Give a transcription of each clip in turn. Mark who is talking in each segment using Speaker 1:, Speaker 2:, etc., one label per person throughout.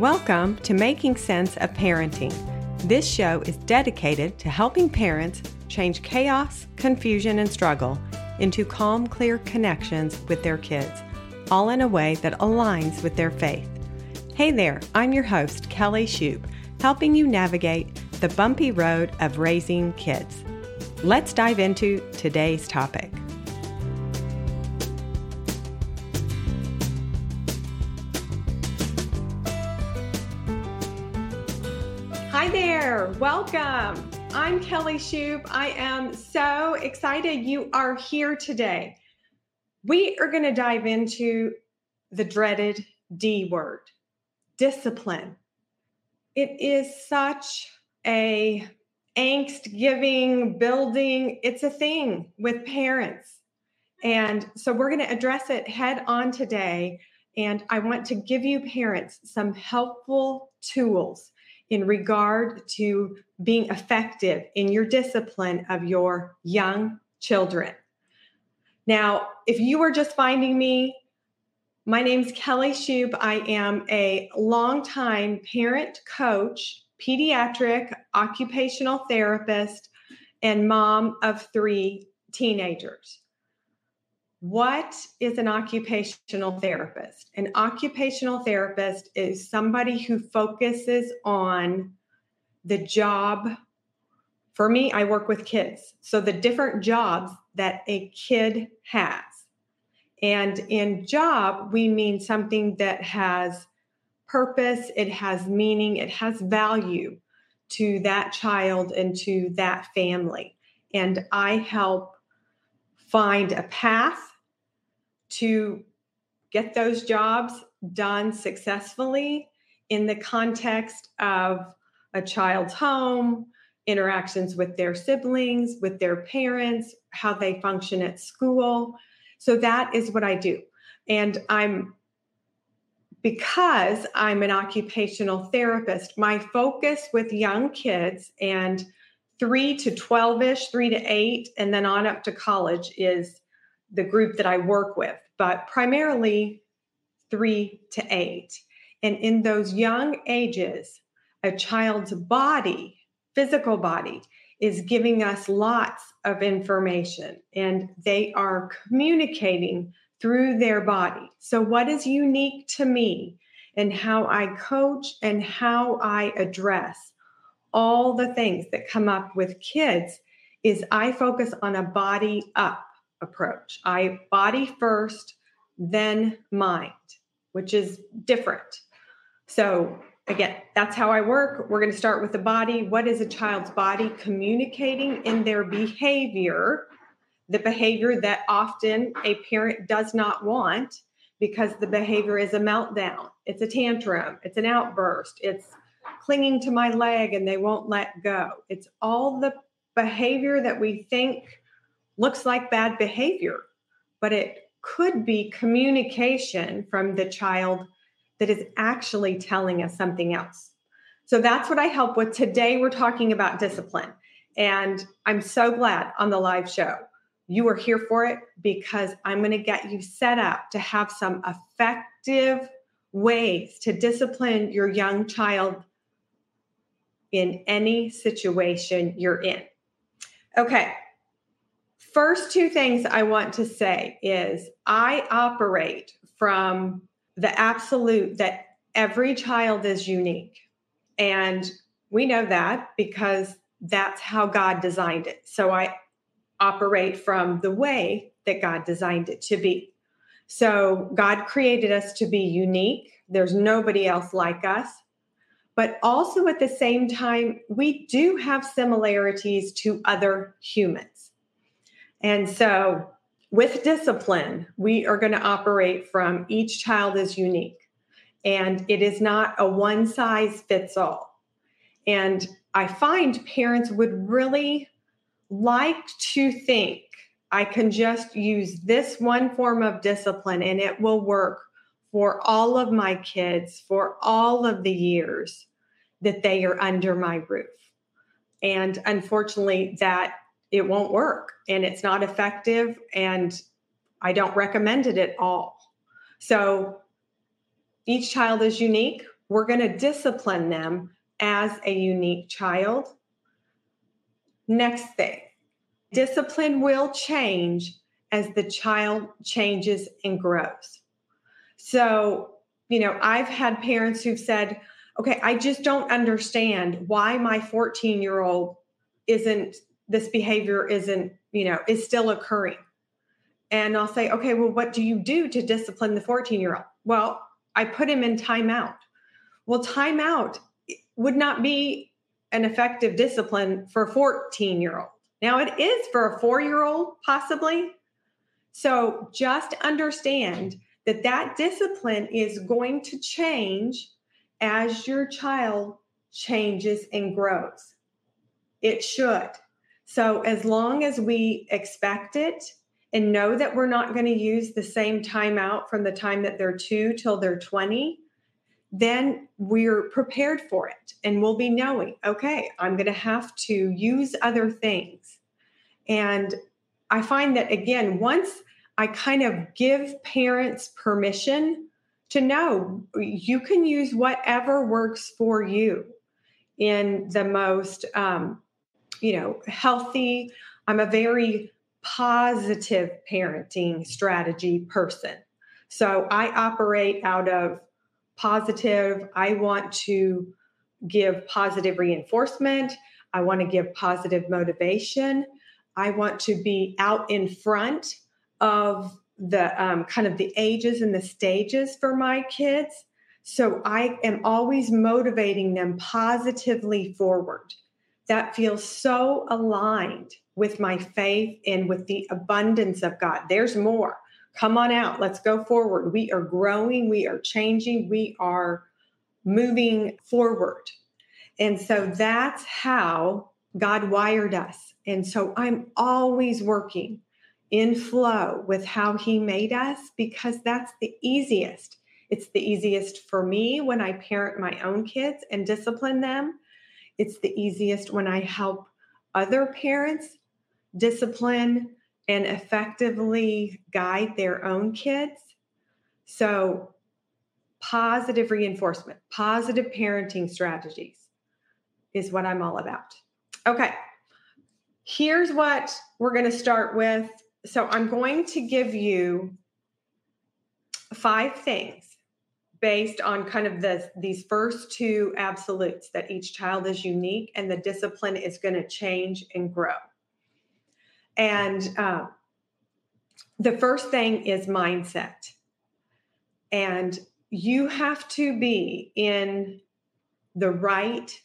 Speaker 1: Welcome to Making Sense of Parenting. This show is dedicated to helping parents change chaos, confusion, and struggle into calm, clear connections with their kids, all in a way that aligns with their faith. Hey there, I'm your host, Kelly Shoup, helping you navigate the bumpy road of raising kids. Let's dive into today's topic. There, welcome. I'm Kelly Shoup. I am so excited you are here today. We are going to dive into the dreaded D word discipline. It is such a angst giving, building, it's a thing with parents. And so we're going to address it head on today. And I want to give you parents some helpful tools in regard to being effective in your discipline of your young children. Now, if you are just finding me, my name is Kelly Shoup. I am a longtime parent coach, pediatric occupational therapist, and mom of three teenagers. What is an occupational therapist? An occupational therapist is somebody who focuses on the job. For me, I work with kids. So the different jobs that a kid has. And in job, we mean something that has purpose, it has meaning, it has value to that child and to that family. And I help find a path to get those jobs done successfully in the context of a child's home, interactions with their siblings, with their parents, how they function at school. So that is what I do. And I'm because I'm an occupational therapist, my focus with young kids and three to 12 ish, three to eight, and then on up to college is the group that I work with, but primarily three to eight. And in those young ages, a child's body, physical body, is giving us lots of information and they are communicating through their body. So, what is unique to me and how I coach and how I address all the things that come up with kids is I focus on a body up approach. I body first, then mind, which is different. So, again, that's how I work. We're going to start with the body. What is a child's body communicating in their behavior? The behavior that often a parent does not want because the behavior is a meltdown, it's a tantrum, it's an outburst, it's clinging to my leg and they won't let go. It's all the behavior that we think looks like bad behavior, but it could be communication from the child that is actually telling us something else. So that's what I help with. Today, we're talking about discipline. And I'm so glad on the live show you are here for it because I'm going to get you set up to have some effective ways to discipline your young child in any situation you're in. Okay, First, two things I want to say is I operate from the absolute that every child is unique. And we know that because that's how God designed it. So I operate from the way that God designed it to be. So God created us to be unique. There's nobody else like us. But also at the same time, we do have similarities to other humans. And so, with discipline, we are going to operate from each child is unique. And it is not a one size fits all. And I find parents would really like to think I can just use this one form of discipline and it will work for all of my kids for all of the years that they are under my roof. And unfortunately, that it won't work and it's not effective and I don't recommend it at all. So each child is unique. we're going to discipline them as a unique child. Next thing, discipline will change as the child changes and grows. So, you know, I've had parents who've said, okay, I just don't understand why my 14 year old isn't, this behavior isn't, you know, is still occurring. And I'll say, okay, well, what do you do to discipline the 14 year old? Well, I put him in timeout. Well, timeout would not be an effective discipline for a 14 year old. Now, it is for a four year old, possibly. So just understand that that discipline is going to change as your child changes and grows. It should. So, as long as we expect it and know that we're not going to use the same timeout from the time that they're two till they're 20, then we're prepared for it and we'll be knowing, okay, I'm going to have to use other things. And I find that, again, once I kind of give parents permission to know you can use whatever works for you in the most, um, you know, healthy. I'm a very positive parenting strategy person. So I operate out of positive. I want to give positive reinforcement. I want to give positive motivation. I want to be out in front of the um, kind of the ages and the stages for my kids. So I am always motivating them positively forward. That feels so aligned with my faith and with the abundance of God. There's more. Come on out. Let's go forward. We are growing, we are changing, we are moving forward. And so that's how God wired us. And so I'm always working in flow with how He made us because that's the easiest. It's the easiest for me when I parent my own kids and discipline them. It's the easiest when I help other parents discipline and effectively guide their own kids. So, positive reinforcement, positive parenting strategies is what I'm all about. Okay, here's what we're going to start with. So, I'm going to give you five things based on kind of the, these first two absolutes that each child is unique and the discipline is going to change and grow. And uh, the first thing is mindset. And you have to be in the right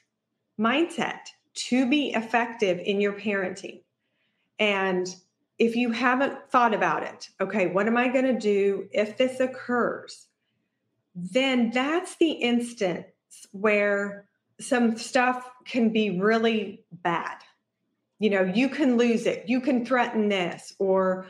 Speaker 1: mindset to be effective in your parenting. And if you haven't thought about it, okay, what am I going to do if this occurs? Then that's the instance where some stuff can be really bad. You know you can lose it you can threaten this or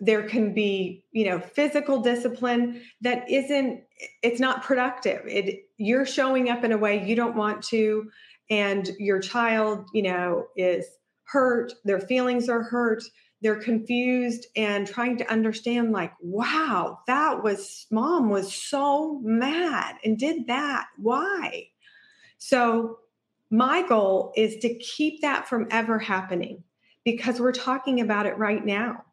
Speaker 1: there can be you know physical discipline that isn't it's not productive. It you're showing up in a way you don't want to and your child you know is hurt their feelings are hurt they're confused and trying to understand like wow that was mom was so mad and did that why so my goal is to keep that from ever happening because we're talking about it right now.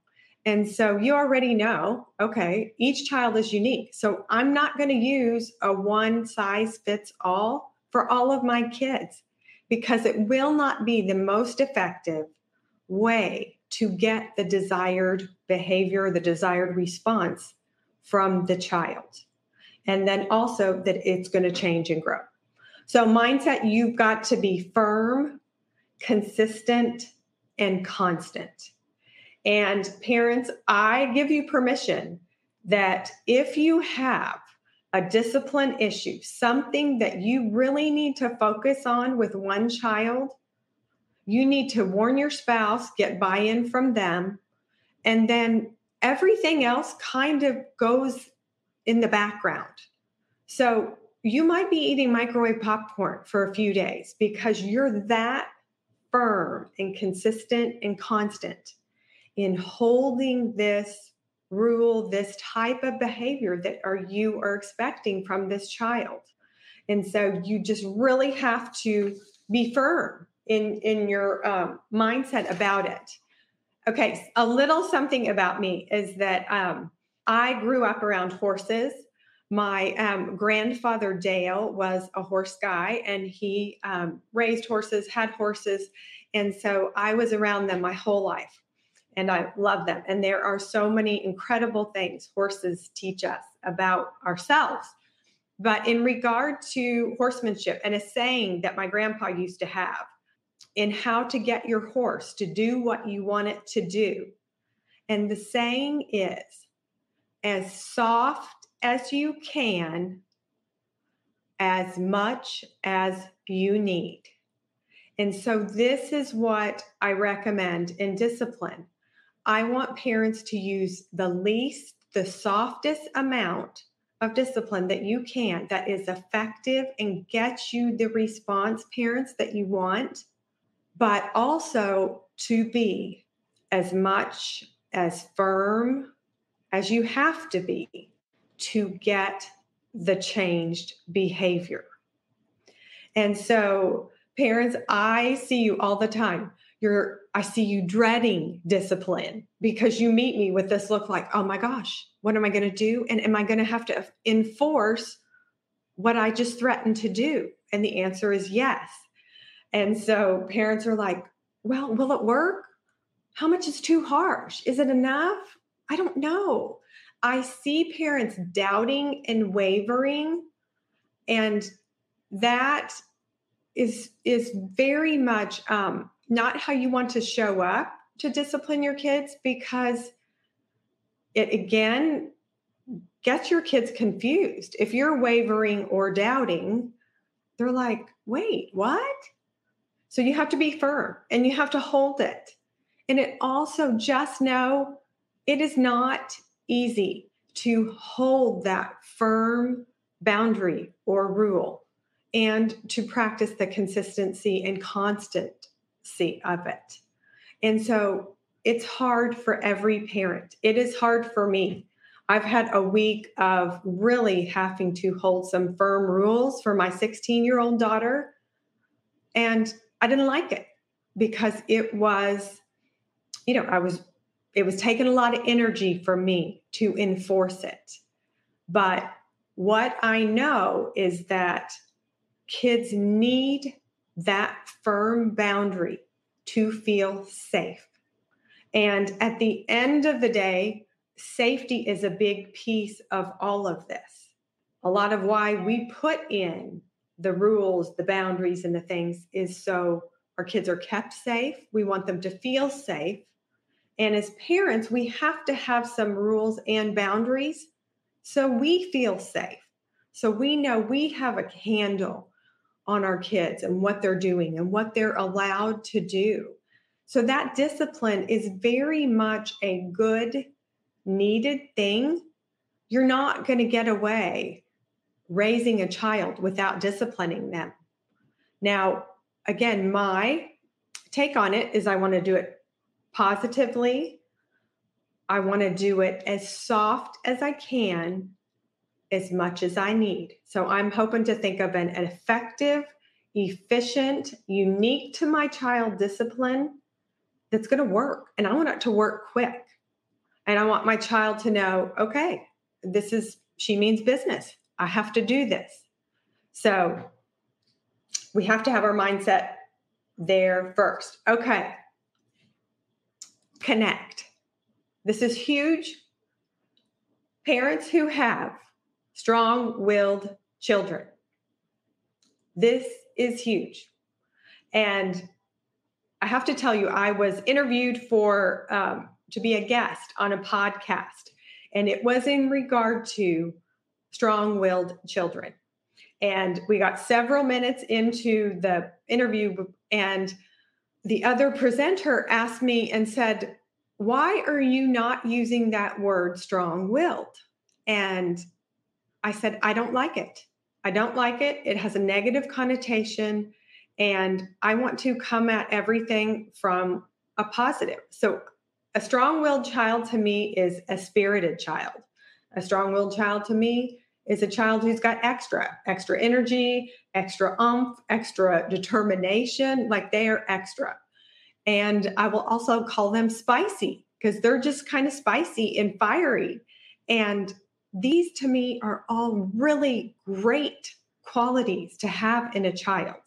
Speaker 1: And so you already know, okay, each child is unique. So I'm not going to use a one size fits all for all of my kids because it will not be the most effective way to get the desired behavior, the desired response from the child. And then also that it's going to change and grow. So, mindset, you've got to be firm, consistent, and constant. And parents, I give you permission that if you have a discipline issue, something that you really need to focus on with one child, you need to warn your spouse, get buy in from them, and then everything else kind of goes in the background. So you might be eating microwave popcorn for a few days because you're that firm and consistent and constant in holding this rule, this type of behavior that are you are expecting from this child. And so you just really have to be firm in in your um, mindset about it. Okay, a little something about me is that um, I grew up around horses. My um, grandfather Dale was a horse guy, and he um, raised horses, had horses, and so I was around them my whole life, and I love them. And there are so many incredible things horses teach us about ourselves. But in regard to horsemanship, and a saying that my grandpa used to have in how to get your horse to do what you want it to do. And the saying is as soft as you can, as much as you need. And so, this is what I recommend in discipline. I want parents to use the least, the softest amount of discipline that you can that is effective and gets you the response, parents, that you want but also to be as much as firm as you have to be to get the changed behavior. And so, parents, I see you all the time. You're, I see you dreading discipline because you meet me with this look like, oh my gosh, what am I going to do? And am I going to have to enforce what I just threatened to do? And the answer is yes. And so parents are like, well, will it work? How much is too harsh? Is it enough? I don't know. I see parents doubting and wavering and that is is very much um, not how you want to show up to discipline your kids because it again gets your kids confused. If you're wavering or doubting, they're like, wait, what? So you have to be firm and you have to hold it. And it also just know it is not easy to hold that firm boundary or rule and to practice the consistency and constancy of it. And so it's hard for every parent. It is hard for me. I've had a week of really having to hold some firm rules for my 16 year old daughter. And I didn't like it because it was, you know, I was, it was taking a lot of energy for me to enforce it. But what I know is that kids need that firm boundary to feel safe. And at the end of the day, safety is a big piece of all of this. A lot of why we put in the rules, the boundaries, and the things is so our kids are kept safe. We want them to feel safe. And as parents, we have to have some rules and boundaries so we feel safe. So we know we have a handle on our kids and what they're doing and what they're allowed to do. So that discipline is very much a good, needed thing. You're not going to get away raising a child without disciplining them. Now, again, my take on it is I want to do it positively. I want to do it as soft as I can, as much as I need. So I'm hoping to think of an, effective, efficient, unique to my child discipline that's going to work. And I want it to work quick. And I want my child to know, okay, this is, she means business. I have to do this. So we have to have our mindset there first. Okay. Connect. This is huge. Parents who have strong willed children. This is huge. And I have to tell you, I was interviewed for um, to be a guest on a podcast, and it was in regard to strong willed children. And we got several minutes into the interview, and the other presenter asked me and said, Why are you not using that word strong willed? And I said, I don't like it. I don't like it. It has a negative connotation. And I want to come at everything from a positive. So, a strong willed child to me is a spirited child. A strong willed child to me is a child who's got extra, extra energy, extra umph, extra determination, like they are extra. And I will also call them spicy because they're just kind of spicy and fiery. And these to me are all really great qualities to have in a child.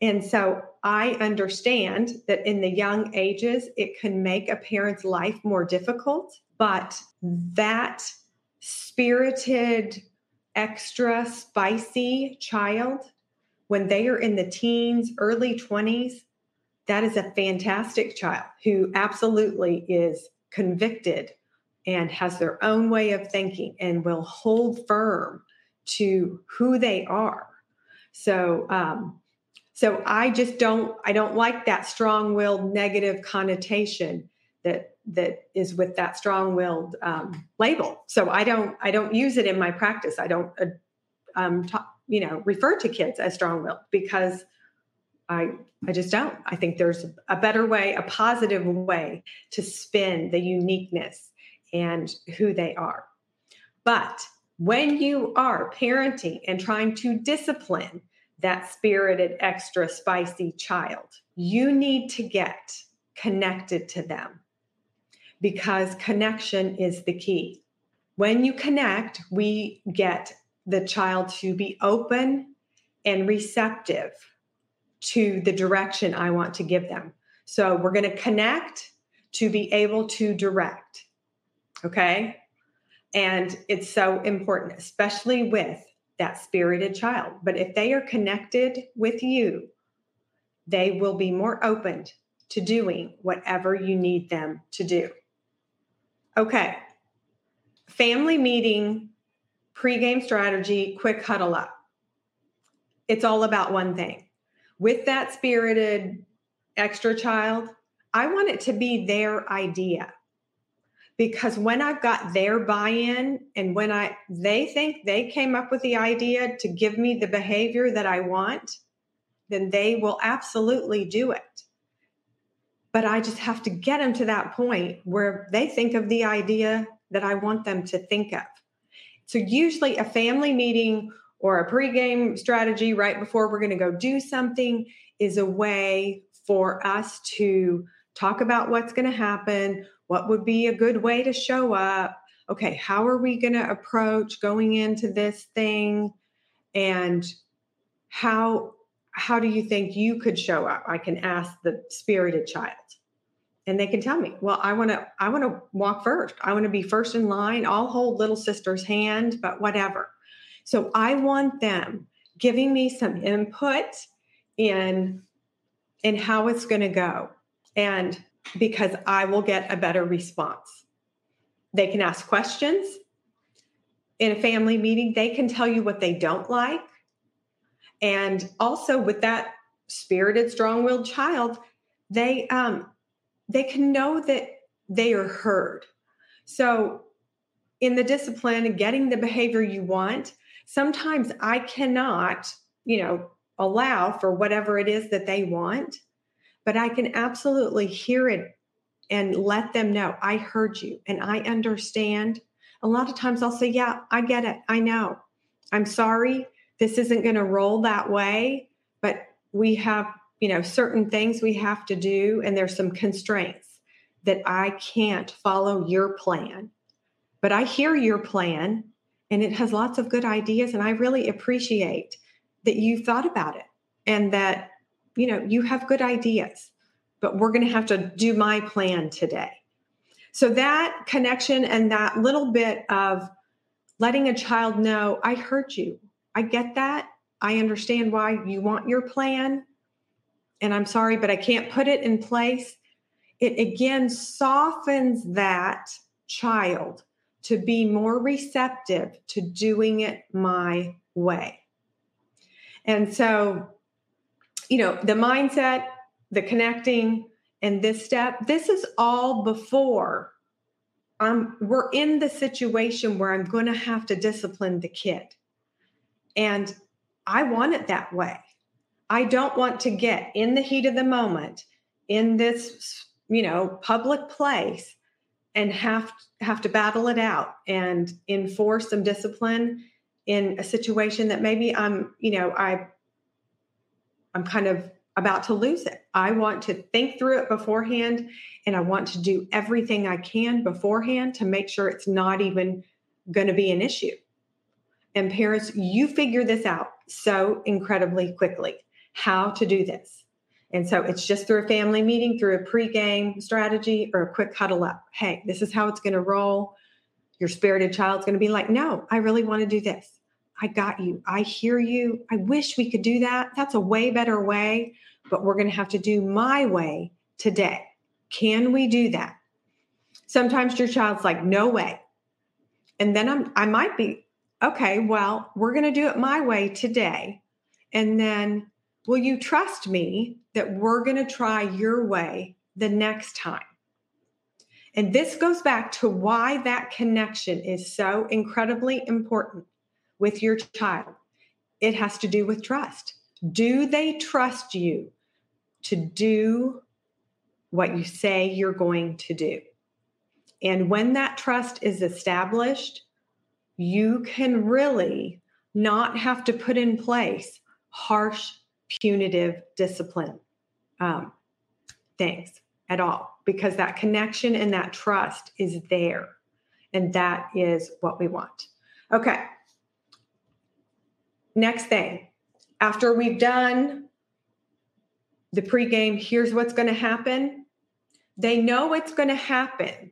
Speaker 1: And so I understand that in the young ages, it can make a parent's life more difficult, but that spirited, extra spicy child, when they are in the teens, early 20s, that is a fantastic child who absolutely is convicted and has their own way of thinking and will hold firm to who they are. So, um, so I just don't I don't like that strong-willed negative connotation that that is with that strong-willed um, label. So I don't I don't use it in my practice. I don't uh, um, you know refer to kids as strong-willed because I I just don't. I think there's a better way, a positive way to spin the uniqueness and who they are. But when you are parenting and trying to discipline that spirited, extra spicy child, you need to get connected to them because connection is the key. When you connect, we get the child to be open and receptive to the direction I want to give them. So we're going to connect to be able to direct. Okay. And it's so important, especially with that spirited child. But if they are connected with you, they will be more open to doing whatever you need them to do. Okay. Family meeting, pregame strategy, quick huddle up. It's all about one thing. With that spirited extra child, I want it to be their idea because when I've got their buy-in and when I they think they came up with the idea to give me the behavior that I want, then they will absolutely do it. But I just have to get them to that point where they think of the idea that I want them to think of. So usually a family meeting or a pregame strategy right before we're going to go do something is a way for us to talk about what's going to happen, what would be a good way to show up? Okay, how are we going to approach going into this thing? And how how do you think you could show up? I can ask the spirited child. And they can tell me, well, I want to I want to walk first. I want to be first in line. I'll hold little sister's hand, but whatever. So I want them giving me some input in in how it's going to go. And because I will get a better response. They can ask questions. In a family meeting, they can tell you what they don't like. And also with that spirited, strong-willed child, they um, they can know that they are heard. So in the discipline and getting the behavior you want, sometimes I cannot, you know, allow for whatever it is that they want but I can absolutely hear it and let them know I heard you and I understand. A lot of times I'll say, Yeah, I get it. I know. I'm sorry. This isn't going to roll that way, but we have, you know, certain things we have to do, and there's some constraints that I can't follow your plan. But I hear your plan and it has lots of good ideas. And I really appreciate that you thought about it and that you know, you have good ideas, but we're going to have to do my plan today. So that connection and that little bit of letting a child know, I heard you. I get that. I understand why you want your plan. And I'm sorry, but I can't put it in place. It again softens that child to be more receptive to doing it my way. And so you know, the mindset, the connecting, and this step, this is all before I'm we're in the situation where I'm going to have to discipline the kid. And I want it that way. I don't want to get in the heat of the moment in this, you know, public place and have have to battle it out and enforce some discipline in a situation that maybe I'm, you know, I I'm kind of about to lose it. I want to think through it beforehand and I want to do everything I can beforehand to make sure it's not even going to be an issue. And parents, you figure this out so incredibly quickly how to do this. And so it's just through a family meeting, through a pregame strategy, or a quick huddle up. Hey, this is how it's going to roll. Your spirited child's going to be like, no, I really want to do this. I got you. I hear you. I wish we could do that. That's a way better way, but we're going to have to do my way today. Can we do that? Sometimes your child's like, no way. And then I'm, I might be, okay, well, we're going to do it my way today. And then will you trust me that we're going to try your way the next time? And this goes back to why that connection is so incredibly important with your child. It has to do with trust. Do they trust you to do what you say you're going to do? And when that trust is established, you can really not have to put in place harsh, punitive discipline um, things at all because that connection and that trust is there. And that is what we want. Okay. Next thing, after we've done the pregame, here's what's going to happen. They know it's going to happen,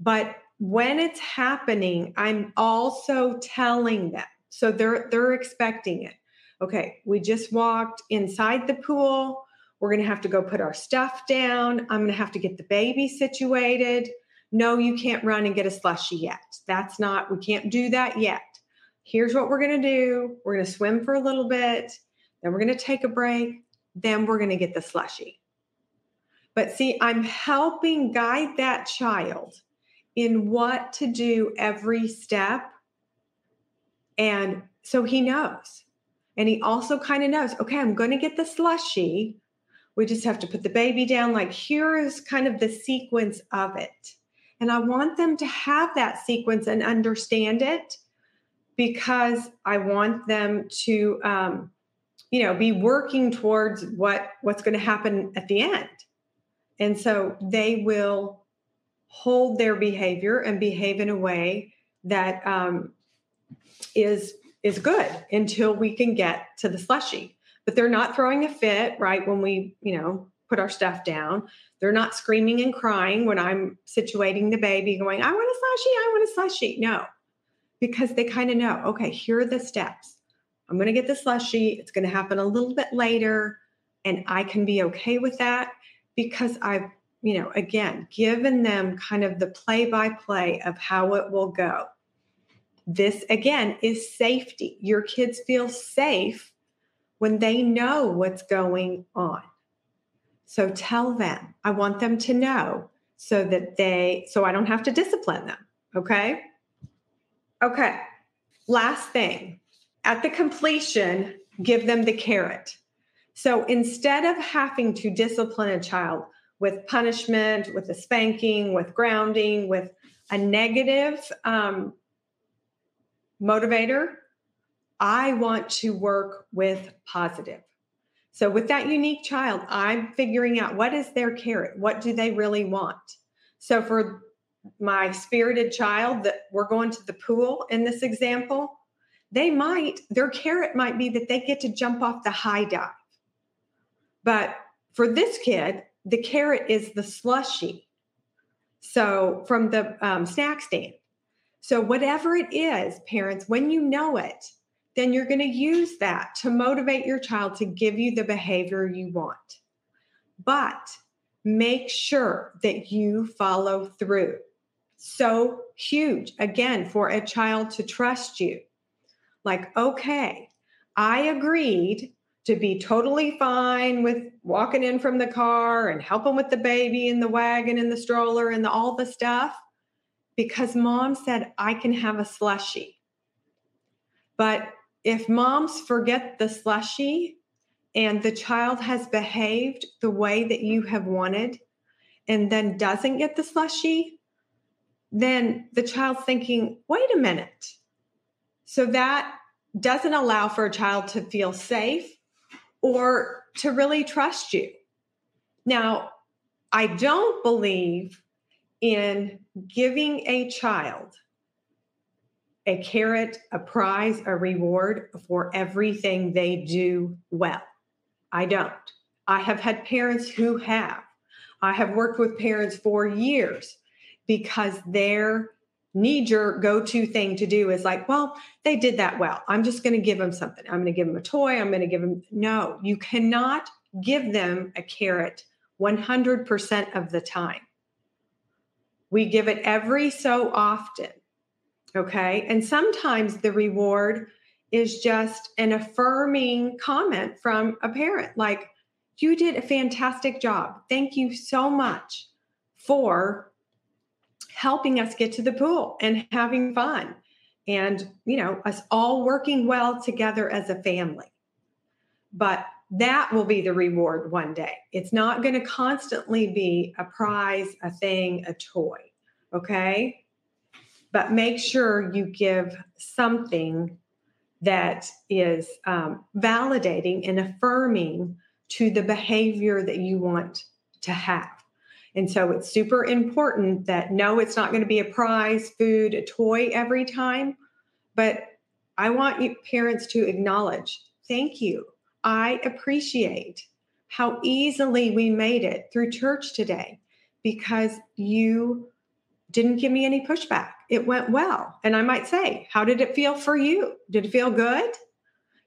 Speaker 1: but when it's happening, I'm also telling them. So they're they're expecting it. Okay, we just walked inside the pool. We're going to have to go put our stuff down. I'm going to have to get the baby situated. No, you can't run and get a slushy yet. That's not, we can't do that yet. Here's what we're going to do we're going to swim for a little bit, then we're going to take a break, then we're going to get the slushy. But see, I'm helping guide that child in what to do every step. And so he knows. And he also kind of knows, okay, I'm going to get the slushy. We just have to put the baby down. Like, here is kind of the sequence of it. And I want them to have that sequence and understand it because I want them to, um, you know, be working towards what what's going to happen at the end. And so they will hold their behavior and behave in a way that um, is is good until we can get to the slushy. But they're not throwing a fit right when we you know put our stuff down. They're not screaming and crying when i'm situating the baby going i want a slushy i want a slushy. No. Because they kind of know okay here are the steps. I'm going to get the slushy. It's going to happen a little bit later and i can be okay with that. Because i've you know again given them kind of the play by play of how it will go this again is safety your kids feel safe when they know what's going on. So tell them. I want them to know so that they, so I don't have to discipline them. Okay. Okay. Last thing at the completion, give them the carrot. So instead of having to discipline a child with punishment, with a spanking, with grounding, with a negative um, motivator, I want to work with positive. So, with that unique child, I'm figuring out what is their carrot? What do they really want? So, for my spirited child that we're going to the pool in this example, they might, their carrot might be that they get to jump off the high dive. But for this kid, the carrot is the slushy. So, from the um, snack stand. So, whatever it is, parents, when you know it, then you're going to use that to motivate your child to give you the behavior you want. But make sure that you follow through. So huge, again, for a child to trust you. Like, okay, I agreed to be totally fine with walking in from the car and helping with the baby and the wagon and the stroller and the, all the stuff because mom said I can have a slushy. But if moms forget the slushy and the child has behaved the way that you have wanted and then doesn't get the slushy, then the child's thinking, wait a minute. So that doesn't allow for a child to feel safe or to really trust you. Now, I don't believe in giving a child a carrot, a prize, a reward for everything they do well. I don't. I have had parents who have. I have worked with parents for years because their knee jerk go to thing to do is like, well, they did that well. I'm just going to give them something. I'm going to give them a toy. I'm going to give them. No, you cannot give them a carrot 100% of the time. We give it every so often. Okay. And sometimes the reward is just an affirming comment from a parent like, you did a fantastic job. Thank you so much for helping us get to the pool and having fun and, you know, us all working well together as a family. But that will be the reward one day. It's not going to constantly be a prize, a thing, a toy. Okay. But make sure you give something that is um, validating and affirming to the behavior that you want to have. And so it's super important that no, it's not going to be a prize, food, a toy every time, but I want you parents to acknowledge, thank you. I appreciate how easily we made it through church today because you didn't give me any pushback. It went well. And I might say, how did it feel for you? Did it feel good?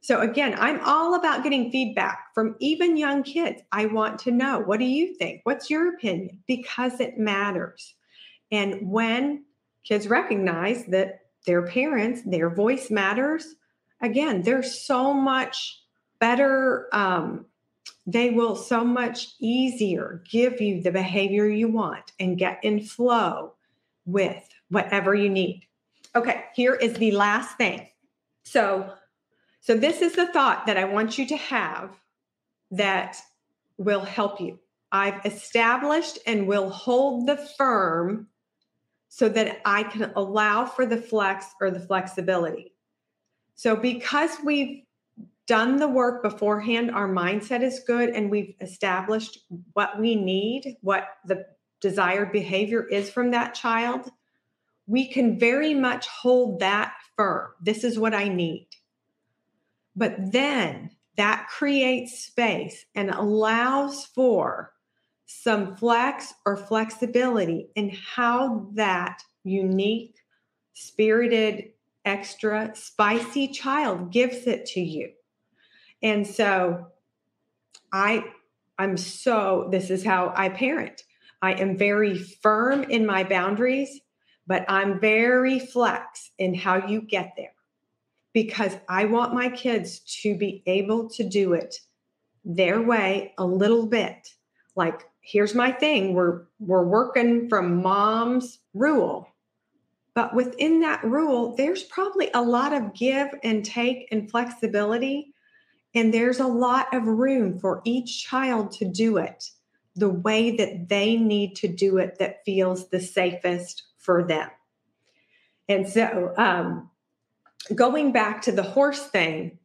Speaker 1: So again, I'm all about getting feedback from even young kids. I want to know, what do you think? What's your opinion? Because it matters. And when kids recognize that their parents, their voice matters, again, they're so much better. Um, they will so much easier give you the behavior you want and get in flow with whatever you need. Okay, here is the last thing. So, so, this is the thought that I want you to have that will help you. I've established and will hold the firm so that I can allow for the flex or the flexibility. So, because we've done the work beforehand, our mindset is good, and we've established what we need, what the desired behavior is from that child, we can very much hold that firm. This is what I need. But then that creates space and allows for some flex or flexibility in how that unique, spirited, extra spicy child gives it to you. And so I I'm so this is how I parent. I am very firm in my boundaries, but I'm very flex in how you get there because I want my kids to be able to do it their way a little bit. Like, here's my thing. We're we're working from mom's rule. But within that rule, there's probably a lot of give and take and flexibility. And there's a lot of room for each child to do it the way that they need to do it that feels the safest for them. And so, um, going back to the horse thing,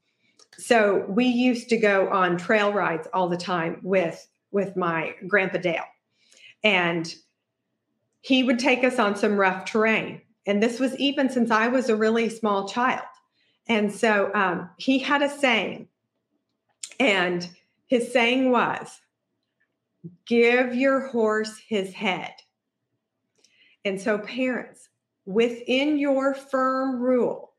Speaker 1: so we used to go on trail rides all the time with with my grandpa Dale. And he would take us on some rough terrain. And this was even since I was a really small child. And so um, he had a saying, and his saying was, Give your horse his head. And so, parents, within your firm rule,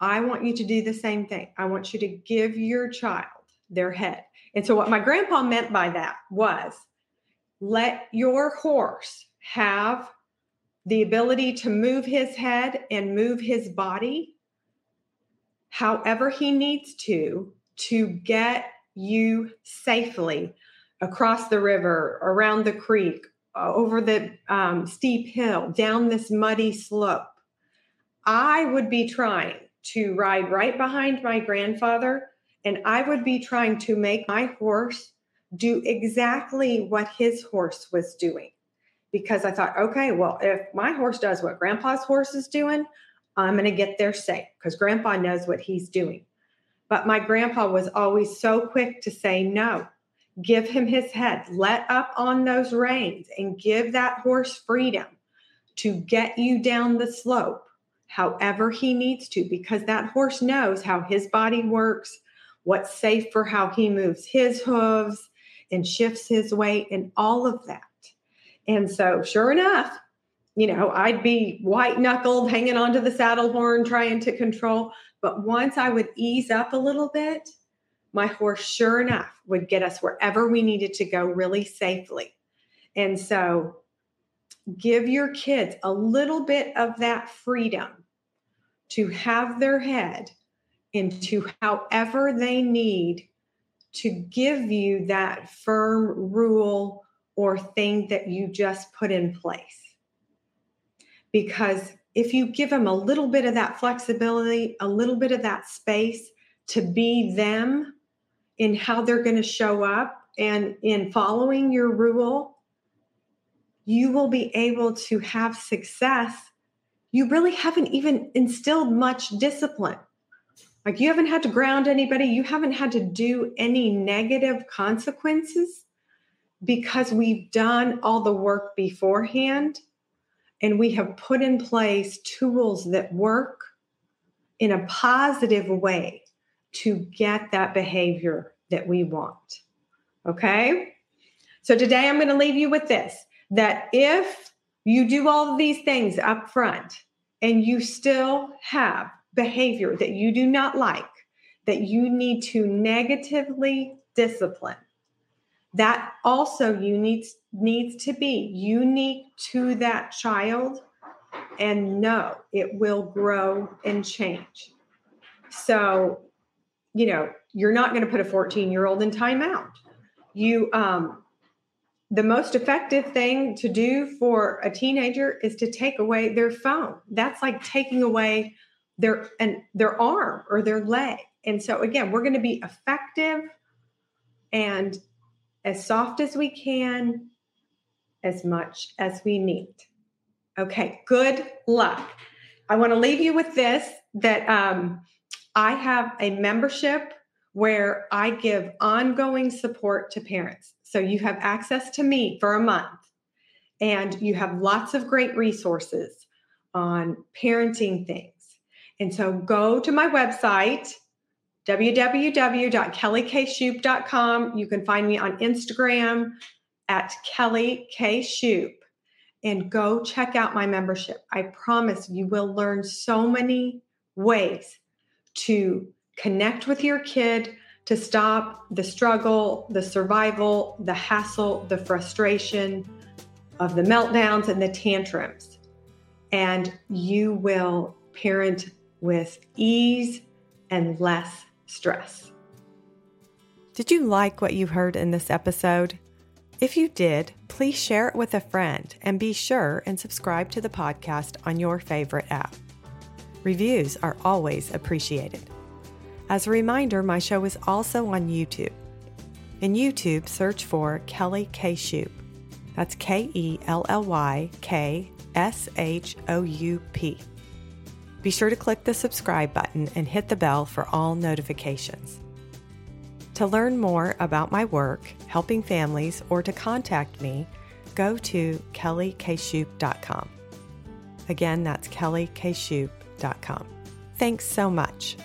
Speaker 1: I want you to do the same thing. I want you to give your child their head. And so, what my grandpa meant by that was let your horse have the ability to move his head and move his body however he needs to to get you safely across the river, around the creek, uh, over the um, steep hill, down this muddy slope. I would be trying to ride right behind my grandfather, and I would be trying to make my horse do exactly what his horse was doing. Because I thought, okay, well, if my horse does what grandpa's horse is doing, I'm going to get there safe because grandpa knows what he's doing. But my grandpa was always so quick to say no. Give him his head, let up on those reins, and give that horse freedom to get you down the slope however he needs to, because that horse knows how his body works, what's safe for how he moves his hooves and shifts his weight, and all of that. And so, sure enough, you know, I'd be white knuckled, hanging onto the saddle horn, trying to control. But once I would ease up a little bit, my horse, sure enough, would get us wherever we needed to go really safely. And so, give your kids a little bit of that freedom to have their head into however they need to give you that firm rule or thing that you just put in place. Because if you give them a little bit of that flexibility, a little bit of that space to be them in how they're going to show up and in following your rule, you will be able to have success. You really haven't even instilled much discipline. Like you haven't had to ground anybody, you haven't had to do any negative consequences because we've done all the work beforehand and we have put in place tools that work in a positive way to get that behavior that we want. Okay? So today I'm going to leave you with this that if you do all of these things up front and you still have behavior that you do not like, that you need to negatively discipline, that also you needs needs to be unique to that child and no it will grow and change. So you know you're not going to put a 14 year old in timeout. You um the most effective thing to do for a teenager is to take away their phone. That's like taking away their and their arm or their leg. And so again we're going to be effective and as soft as we can, as much as we need. Okay, good luck. I want to leave you with this that um, I have a membership where I give ongoing support to parents. So you have access to me for a month, and you have lots of great resources on parenting things. And so go to my website, www.kellykshoup.com. You can find me on Instagram at Kelly K. Shoup and go check out my membership. I promise you will learn so many ways to connect with your kid, to stop the struggle, the survival, the hassle, the frustration of the meltdowns and the tantrums. And you will parent with ease and less stress.
Speaker 2: Did you like what you heard in this episode? If you did, please share it with a friend and be sure and subscribe to the podcast on your favorite app. Reviews are always appreciated. As a reminder, my show is also on YouTube. In YouTube, search for Kelly K. Shoup. That's K E L L Y K S H O U P. Be sure to click the subscribe button and hit the bell for all notifications. To learn more about my work, helping families, or to contact me, go to kellyKshoup.com. Again, that's kellyKshoup.com. Thanks so much.